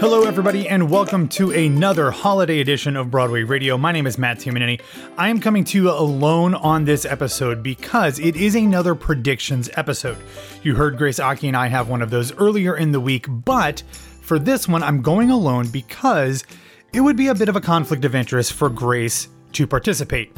Hello, everybody, and welcome to another holiday edition of Broadway Radio. My name is Matt Tamanini. I am coming to you alone on this episode because it is another predictions episode. You heard Grace Aki and I have one of those earlier in the week, but for this one, I'm going alone because it would be a bit of a conflict of interest for Grace to participate.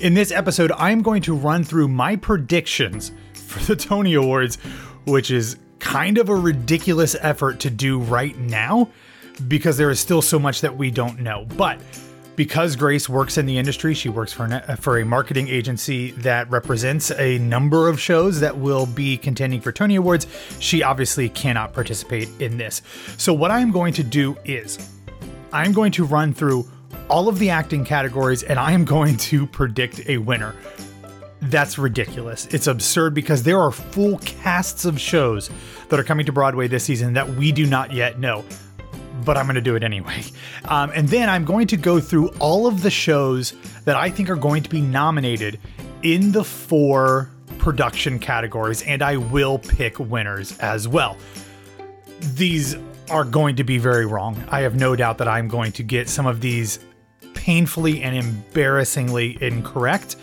In this episode, I'm going to run through my predictions for the Tony Awards, which is kind of a ridiculous effort to do right now because there is still so much that we don't know. But because Grace works in the industry, she works for an, for a marketing agency that represents a number of shows that will be contending for Tony Awards. She obviously cannot participate in this. So what I'm going to do is I'm going to run through all of the acting categories and I am going to predict a winner. That's ridiculous. It's absurd because there are full casts of shows that are coming to Broadway this season that we do not yet know. But I'm going to do it anyway. Um, and then I'm going to go through all of the shows that I think are going to be nominated in the four production categories, and I will pick winners as well. These are going to be very wrong. I have no doubt that I'm going to get some of these painfully and embarrassingly incorrect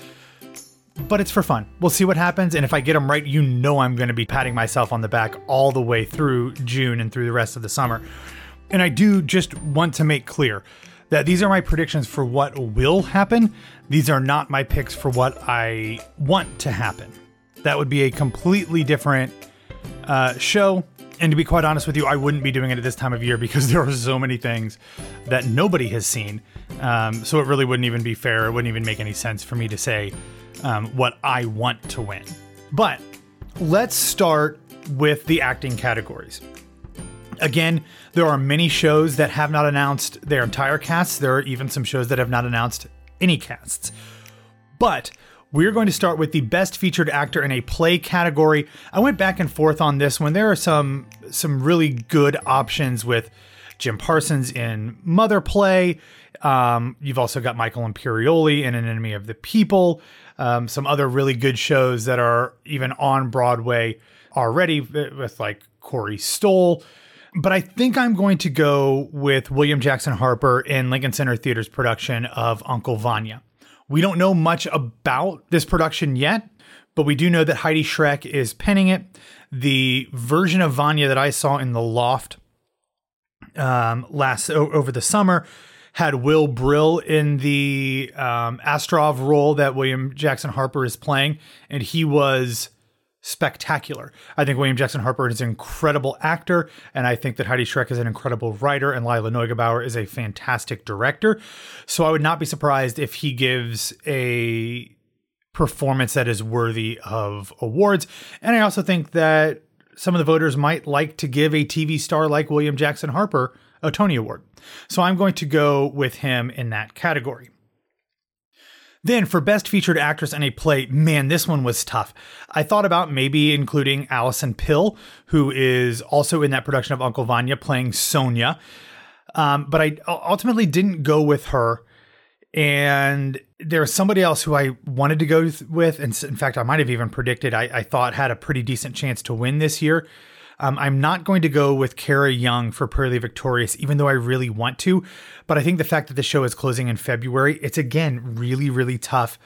but it's for fun. We'll see what happens. And if I get them right, you know I'm going to be patting myself on the back all the way through June and through the rest of the summer. And I do just want to make clear that these are my predictions for what will happen. These are not my picks for what I want to happen. That would be a completely different uh, show. And to be quite honest with you, I wouldn't be doing it at this time of year because there are so many things that nobody has seen. Um, so it really wouldn't even be fair. It wouldn't even make any sense for me to say um, what I want to win. But let's start with the acting categories. Again, there are many shows that have not announced their entire casts. There are even some shows that have not announced any casts. But we're going to start with the best featured actor in a play category. I went back and forth on this one. There are some some really good options with Jim Parsons in Mother Play. Um, you've also got Michael Imperioli in An Enemy of the People um, some other really good shows that are even on Broadway already with like Corey Stoll. But I think I'm going to go with William Jackson Harper in Lincoln Center Theater's production of Uncle Vanya. We don't know much about this production yet, but we do know that Heidi Schreck is penning it. The version of Vanya that I saw in the loft um, last over the summer had Will Brill in the um, Astrov role that William Jackson Harper is playing, and he was spectacular. I think William Jackson Harper is an incredible actor, and I think that Heidi Schreck is an incredible writer, and Lila Neugebauer is a fantastic director. So I would not be surprised if he gives a performance that is worthy of awards. And I also think that some of the voters might like to give a TV star like William Jackson Harper a Tony Award. So I'm going to go with him in that category. Then for Best Featured Actress in a Play, man, this one was tough. I thought about maybe including Allison Pill, who is also in that production of Uncle Vanya playing Sonia. Um, but I ultimately didn't go with her. And there was somebody else who I wanted to go with. And in fact, I might have even predicted I, I thought had a pretty decent chance to win this year. Um, I'm not going to go with Kara Young for Purlie Victorious, even though I really want to. But I think the fact that the show is closing in February, it's again really, really tough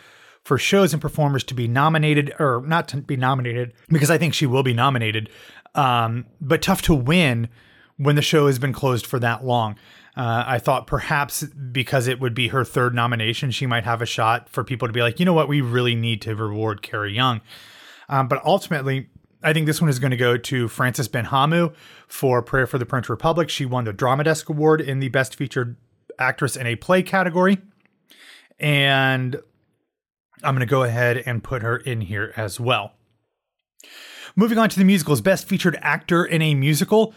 for shows and performers to be nominated or not to be nominated because I think she will be nominated, um, but tough to win when the show has been closed for that long. Uh, I thought perhaps because it would be her third nomination, she might have a shot for people to be like, you know what, we really need to reward Kara Young. Um, but ultimately, I think this one is going to go to Francis Benhamou for Prayer for the French Republic. She won the Drama Desk Award in the Best Featured Actress in a Play category. And I'm going to go ahead and put her in here as well. Moving on to the musicals, Best Featured Actor in a Musical.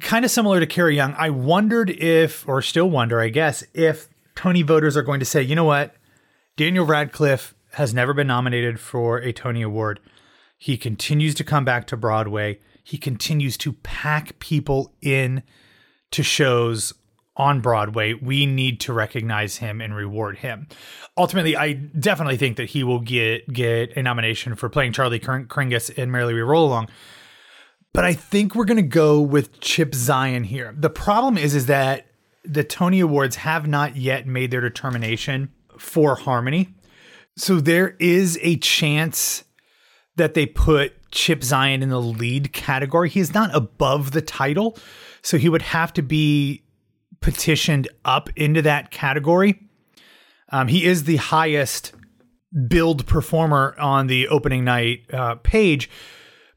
kind of similar to Kara Young, I wondered if, or still wonder, I guess, if Tony voters are going to say, you know what, Daniel Radcliffe has never been nominated for a Tony Award. He continues to come back to Broadway. He continues to pack people in to shows on Broadway. We need to recognize him and reward him. Ultimately, I definitely think that he will get get a nomination for playing Charley Kringas in Merrily We Roll Along. But I think we're going to go with Chip Zien here. The problem is is that the Tony Awards have not yet made their determination for Harmony. So there is a chance that they put Chip Zien in the lead category. He's not above the title, so he would have to be petitioned up into that category. Um, he is the highest billed performer on the opening night uh, page,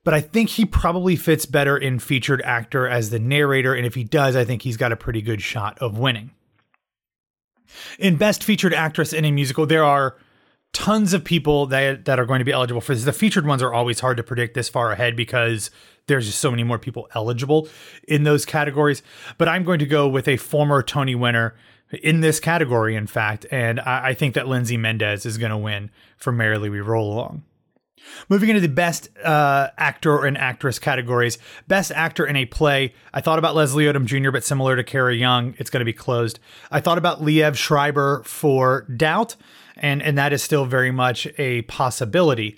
but I think he probably fits better in featured actor as the narrator. And if he does, I think he's got a pretty good shot of winning. In Best Featured Actress in a Musical, there are tons of people that that are going to be eligible for this. The featured ones are always hard to predict this far ahead because there's just so many more people eligible in those categories. But I'm going to go with a former Tony winner in this category, in fact, and I, I think that Lindsay Mendez is going to win for Merrily We Roll Along. Moving into the best uh, actor and actress categories, best actor in a play. I thought about Leslie Odom Jr., but similar to Kara Young, it's going to be closed. I thought about Liev Schreiber for Doubt, and and that is still very much a possibility.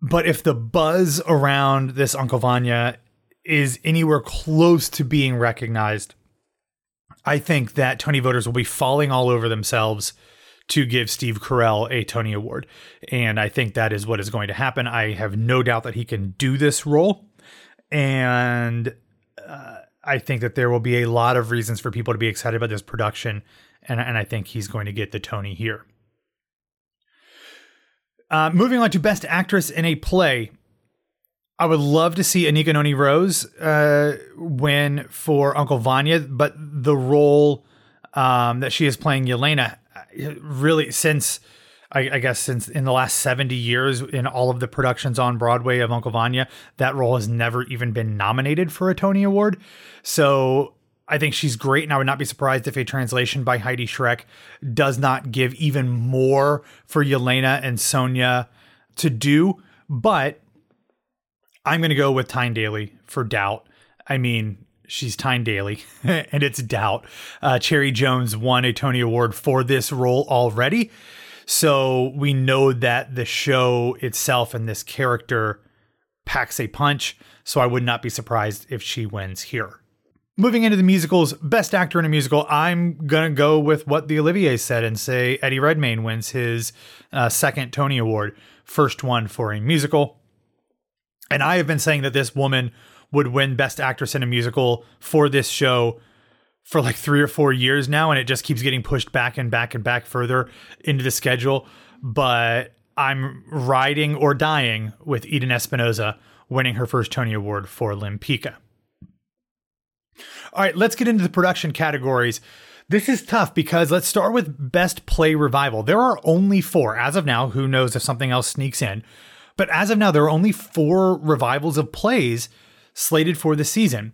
But if the buzz around this Uncle Vanya is anywhere close to being recognized, I think that Tony voters will be falling all over themselves to give Steve Carell a Tony Award. And I think that is what is going to happen. I have no doubt that he can do this role. And uh, I think that there will be a lot of reasons for people to be excited about this production. And, and I think he's going to get the Tony here. Uh, moving on to Best Actress in a Play. I would love to see Anika Noni Rose uh, win for Uncle Vanya, but the role um, that she is playing Yelena really since I, I, guess since in the last 70 years in all of the productions on Broadway of Uncle Vanya, that role has never even been nominated for a Tony Award. So I think she's great, and I would not be surprised if a translation by Heidi Schreck does not give even more for Yelena and Sonia to do. But I'm going to go with Tyne Daly for Doubt. I mean, she's Tyne Daly, and it's Doubt. Uh, Cherry Jones won a Tony Award for this role already. So we know that the show itself and this character packs a punch. So I would not be surprised if she wins here. Moving into the musicals, best actor in a musical, I'm going to go with what the Olivier said and say Eddie Redmayne wins his uh, second Tony Award, first one for a musical. And I have been saying that this woman would win Best Actress in a Musical for this show for like three or four years now, and it just keeps getting pushed back and back and back further into the schedule. But I'm riding or dying with Eden Espinosa winning her first Tony Award for Lempicka. All right, let's get into the production categories. This is tough because let's start with Best Play Revival. There are only four. As of now, who knows if something else sneaks in. But as of now, there are only four revivals of plays slated for the season.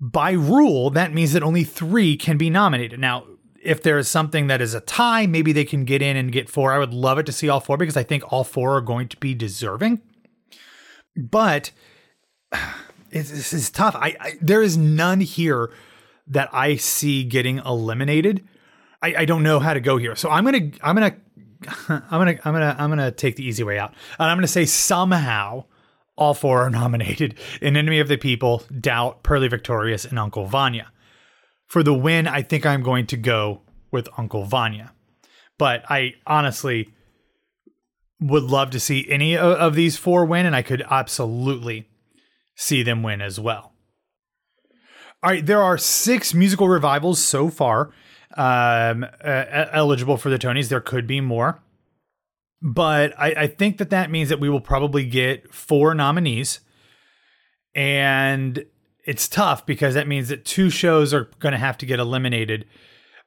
By rule, that means that only three can be nominated. Now, if there is something that is a tie, maybe they can get in and get four. I would love it to see all four because I think all four are going to be deserving. But this is tough. I, I there is none here that I see getting eliminated. I, I don't know how to go here, so I'm gonna I'm gonna I'm gonna I'm gonna I'm gonna take the easy way out, and I'm gonna say somehow all four are nominated in Enemy of the People, Doubt, Purlie Victorious, and Uncle Vanya. For the win, I think I'm going to go with Uncle Vanya. But I honestly would love to see any of these four win, and I could absolutely see them win as well. All right, there are six musical revivals so far um, uh, eligible for the Tonys. There could be more but I, I think that that means that we will probably get four nominees, and it's tough because that means that two shows are going to have to get eliminated.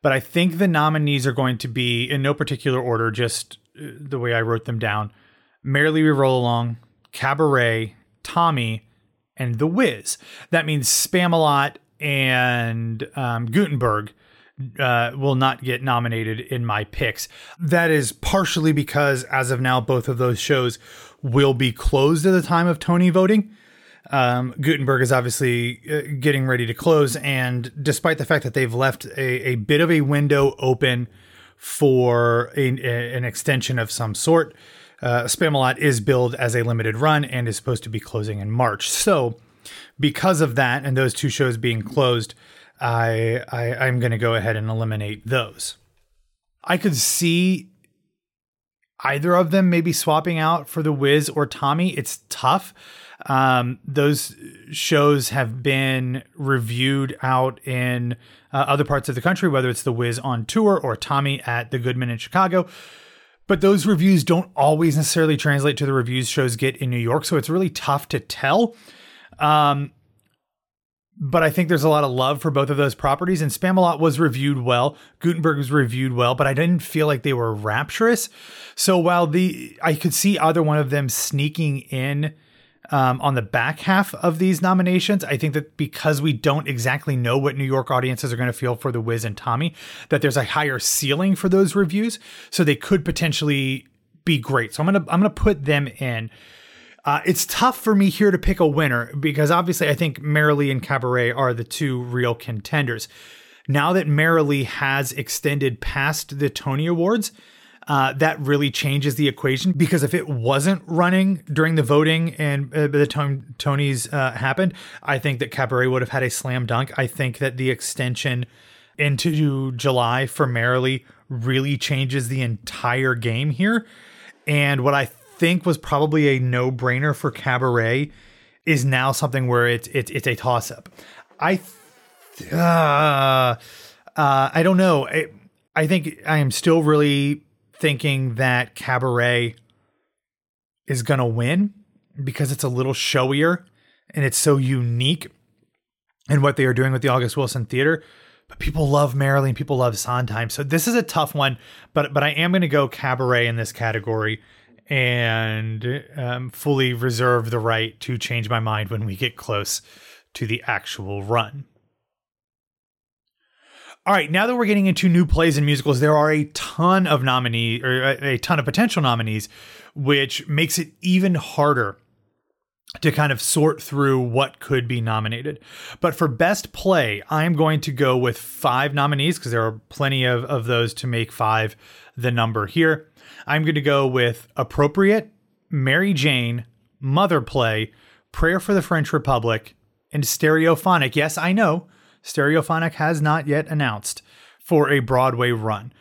But I think the nominees are going to be in no particular order, just uh, the way I wrote them down: Merrily We Roll Along, Cabaret, Tommy, and The Wiz. That means Spamalot and um, Gutenberg uh, will not get nominated in my picks. That is partially because, as of now, both of those shows will be closed at the time of Tony voting. Um, Gutenberg is obviously uh, getting ready to close, and despite the fact that they've left a, a bit of a window open for a, a, an extension of some sort, uh, Spamalot is billed as a limited run and is supposed to be closing in March. So because of that and those two shows being closed, I, I I'm going to go ahead and eliminate those. I could see either of them maybe swapping out for the Wiz or Tommy. It's tough. Um, those shows have been reviewed out in uh, other parts of the country, whether it's the Wiz on tour or Tommy at the Goodman in Chicago. But those reviews don't always necessarily translate to the reviews shows get in New York, so it's really tough to tell. Um, but I think there's a lot of love for both of those properties. And Spamalot was reviewed well. Gutenberg was reviewed well, but I didn't feel like they were rapturous. So while the I could see either one of them sneaking in um, on the back half of these nominations, I think that because we don't exactly know what New York audiences are going to feel for The Wiz and Tommy, that there's a higher ceiling for those reviews, so they could potentially be great. So I'm gonna I'm gonna put them in. Uh, it's tough for me here to pick a winner because obviously I think Merrily and Cabaret are the two real contenders. Now that Merrily has extended past the Tony Awards, uh, that really changes the equation because if it wasn't running during the voting and uh, the time Tonys uh, happened, I think that Cabaret would have had a slam dunk. I think that the extension into July for Merrily really changes the entire game here. And what I think was probably a no brainer for Cabaret is now something where it's it's, it's a toss up. I uh, uh, I don't know. I, I think I am still really thinking that Cabaret is gonna win because it's a little showier and it's so unique in what they are doing with the August Wilson Theater. But people love Merrily, people love Sondheim. So this is a tough one, but but I am gonna go Cabaret in this category and um, fully reserve the right to change my mind when we get close to the actual run. All right, now that we're getting into new plays and musicals, there are a ton of nominees or a ton of potential nominees, which makes it even harder to kind of sort through what could be nominated. But for best play, I'm going to go with five nominees because there are plenty of, of those to make five the number here. I'm going to go with Appropriate, Mary Jane, Mother Play, Prayer for the French Republic, and Stereophonic. Yes, I know, Stereophonic has not yet announced for a Broadway run,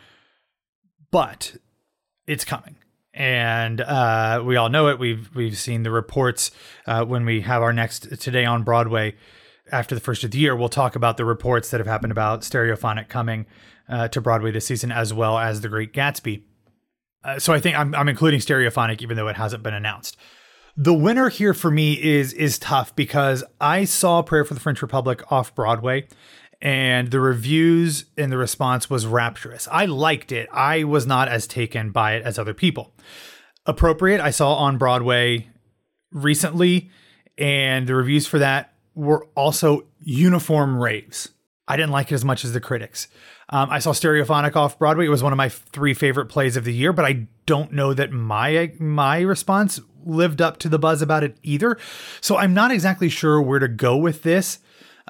but it's coming. And uh, we all know it. We've we've seen the reports uh, when we have our next today on Broadway after the first of the year. We'll talk about the reports that have happened about Stereophonic coming uh, to Broadway this season, as well as The Great Gatsby. Uh, so I think I'm, I'm including Stereophonic, even though it hasn't been announced. The winner here for me is is tough because I saw Prayer for the French Republic off Broadway, and the reviews and the response was rapturous. I liked it. I was not as taken by it as other people. Appropriate, I saw on Broadway recently, and the reviews for that were also uniform raves. I didn't like it as much as the critics. Um, I saw Stereophonic off Broadway. It was one of my three favorite plays of the year, but I don't know that my my response lived up to the buzz about it either. So I'm not exactly sure where to go with this.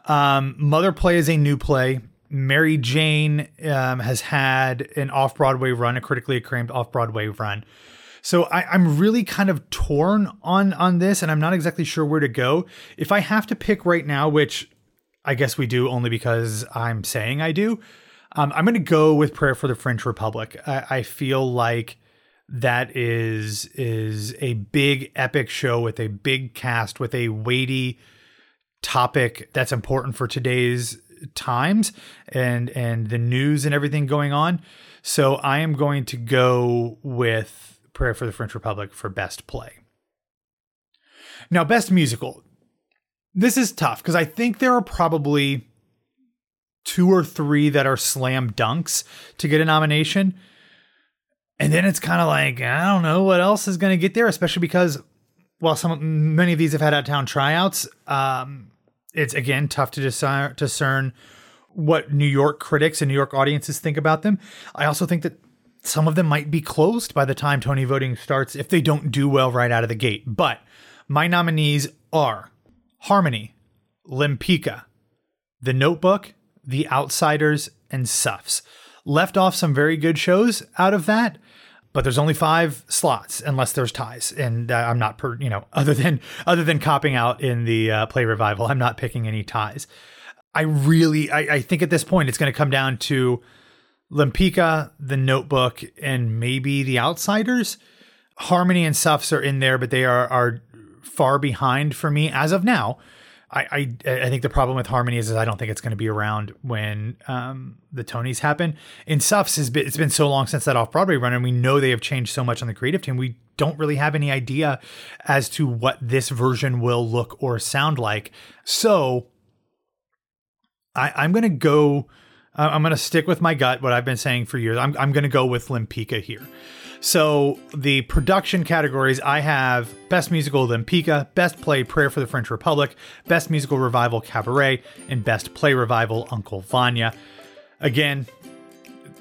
Um, Mother Play is a new play. Mary Jane um, has had an off Broadway run, a critically acclaimed off Broadway run. So I, am really kind of torn on on this, and I'm not exactly sure where to go. If I have to pick right now, which I guess we do only because I'm saying I do, um, I'm going to go with Prayer for the French Republic. I, I feel like that is is a big epic show with a big cast with a weighty topic that's important for today's times and and the news and everything going on. So I am going to go with Prayer for the French Republic for best play. Now, best musical. This is tough because I think there are probably two or three that are slam dunks to get a nomination. And then it's kind of like, I don't know what else is going to get there, especially because, while some many of these have had out town tryouts. Um, it's again tough to discern, discern what New York critics and New York audiences think about them. I also think that some of them might be closed by the time Tony voting starts if they don't do well right out of the gate. But my nominees are Harmony, Lempicka, The Notebook, the Outsiders, and Suffs. Left off some very good shows out of that, but there's only five slots unless there's ties, and uh, I'm not per you know other than other than copping out in the uh, play revival, I'm not picking any ties. I really I, I think at this point it's going to come down to Lempicka, the Notebook, and maybe the Outsiders. Harmony and Suffs are in there, but they are are far behind for me as of now. I, I, I think the problem with Harmony is, is I don't think it's going to be around when um, the Tonys happen. In Suffs, has been, it's been so long since that off Broadway run, and we know they have changed so much on the creative team. We don't really have any idea as to what this version will look or sound like. So I, I'm going to go. I'm going to stick with my gut, what I've been saying for years. I'm, I'm going to go with Lempicka here. So the production categories I have Best Musical Lempicka, Best Play Prayer for the French Republic, Best Musical Revival Cabaret, and Best Play Revival Uncle Vanya. Again,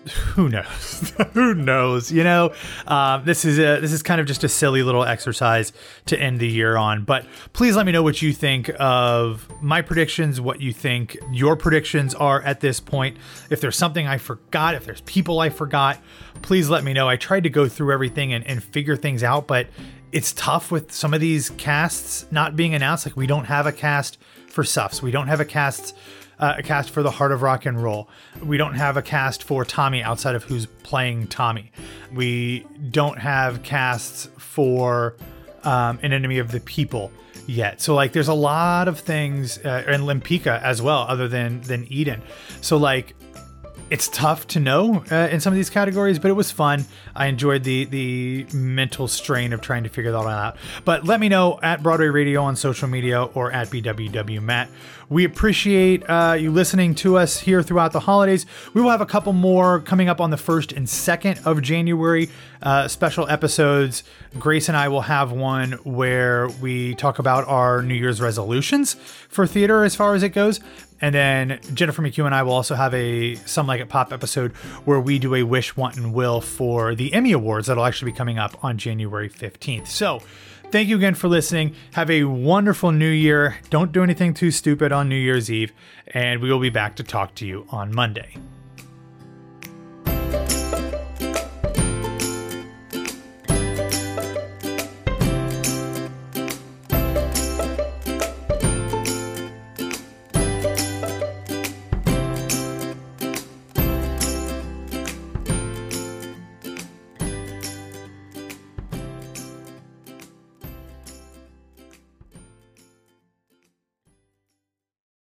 who knows? who knows? You know, uh, this is a this is kind of just a silly little exercise to end the year on. But please let me know what you think of my predictions, what you think your predictions are at this point. If there's something I forgot, if there's people I forgot, please let me know. I tried to go through everything and, and figure things out, but it's tough with some of these casts not being announced. Like we don't have a cast for Suffs. We don't have a cast uh, a cast for the Heart of Rock and Roll. We don't have a cast for Tommy outside of who's playing Tommy. We don't have casts for um, an Enemy of the People yet. So like, there's a lot of things, uh, and Lempicka as well, other than than Eden. So like, it's tough to know uh, in some of these categories, but it was fun. I enjoyed the the mental strain of trying to figure that all out. But let me know at Broadway Radio on social media or at BWW Matt. We appreciate uh, you listening to us here throughout the holidays. We will have a couple more coming up on the first and second of January uh, special episodes. Grace and I will have one where we talk about our New Year's resolutions for theater as far as it goes. And then Jennifer McHugh and I will also have a Some Like It Pop episode where we do a wish, want, and will for the Emmy Awards that'll actually be coming up on January 15th. So thank you again for listening. Have a wonderful new year. Don't do anything too stupid on New Year's Eve. And we will be back to talk to you on Monday.